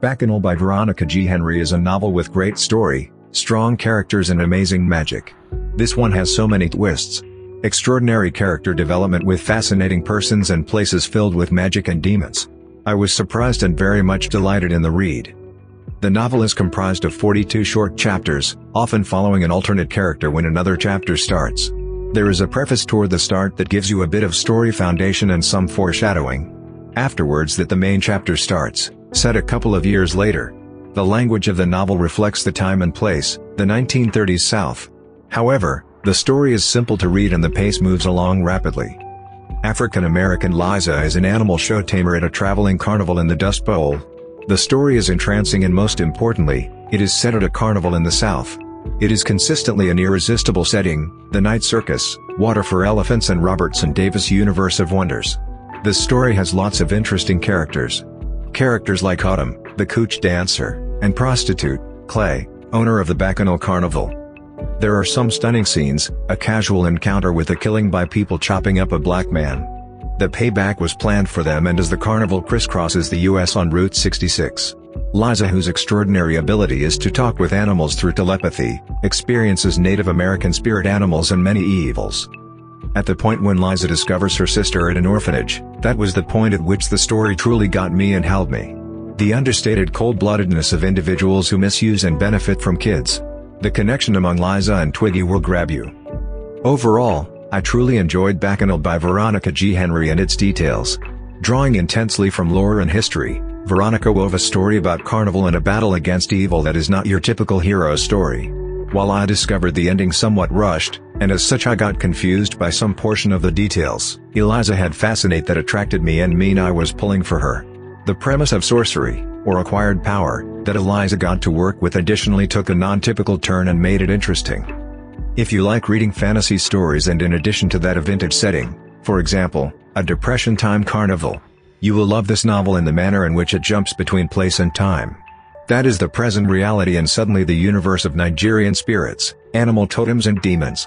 Bacchanal by Veronica G. Henry is a novel with great story, strong characters and amazing magic. This one has so many twists. Extraordinary character development with fascinating persons and places filled with magic and demons. I was surprised and very much delighted in the read. The novel is comprised of 42 short chapters, often following an alternate character when another chapter starts. There is a preface toward the start that gives you a bit of story foundation and some foreshadowing. Afterwards that the main chapter starts, set a couple of years later. The language of the novel reflects the time and place, the 1930s South. However, the story is simple to read and the pace moves along rapidly. African-American Liza is an animal show tamer at a traveling carnival in the Dust Bowl. The story is entrancing and most importantly, it is set at a carnival in the South. It is consistently an irresistible setting, the night circus, water for elephants and Robertson Davies universe of wonders. The story has lots of interesting characters. Characters like Autumn, the cooch dancer, and prostitute, Clay, owner of the Bacchanal Carnival. There are some stunning scenes, a casual encounter with a killing by people chopping up a black man. The payback was planned for them and as the carnival crisscrosses the US on Route 66. Liza whose extraordinary ability is to talk with animals through telepathy, experiences Native American spirit animals and many evils. At the point when Liza discovers her sister at an orphanage, that was the point at which the story truly got me and held me. The understated cold-bloodedness of individuals who misuse and benefit from kids. The connection among Liza and Twiggy will grab you. Overall, I truly enjoyed Bacchanal by Veronica G. Henry and its details. Drawing intensely from lore and history, Veronica wove a story about carnival and a battle against evil that is not your typical hero story. While I discovered the ending somewhat rushed, and as such I got confused by some portion of the details, Eliza had fascinate that attracted me and mean I was pulling for her. The premise of sorcery, or acquired power, that Eliza got to work with additionally took a non-typical turn and made it interesting. If you like reading fantasy stories and in addition to that a vintage setting, for example, a Depression time carnival, you will love this novel in the manner in which it jumps between place and time. That is the present reality and suddenly the universe of Nigerian spirits, animal totems and demons.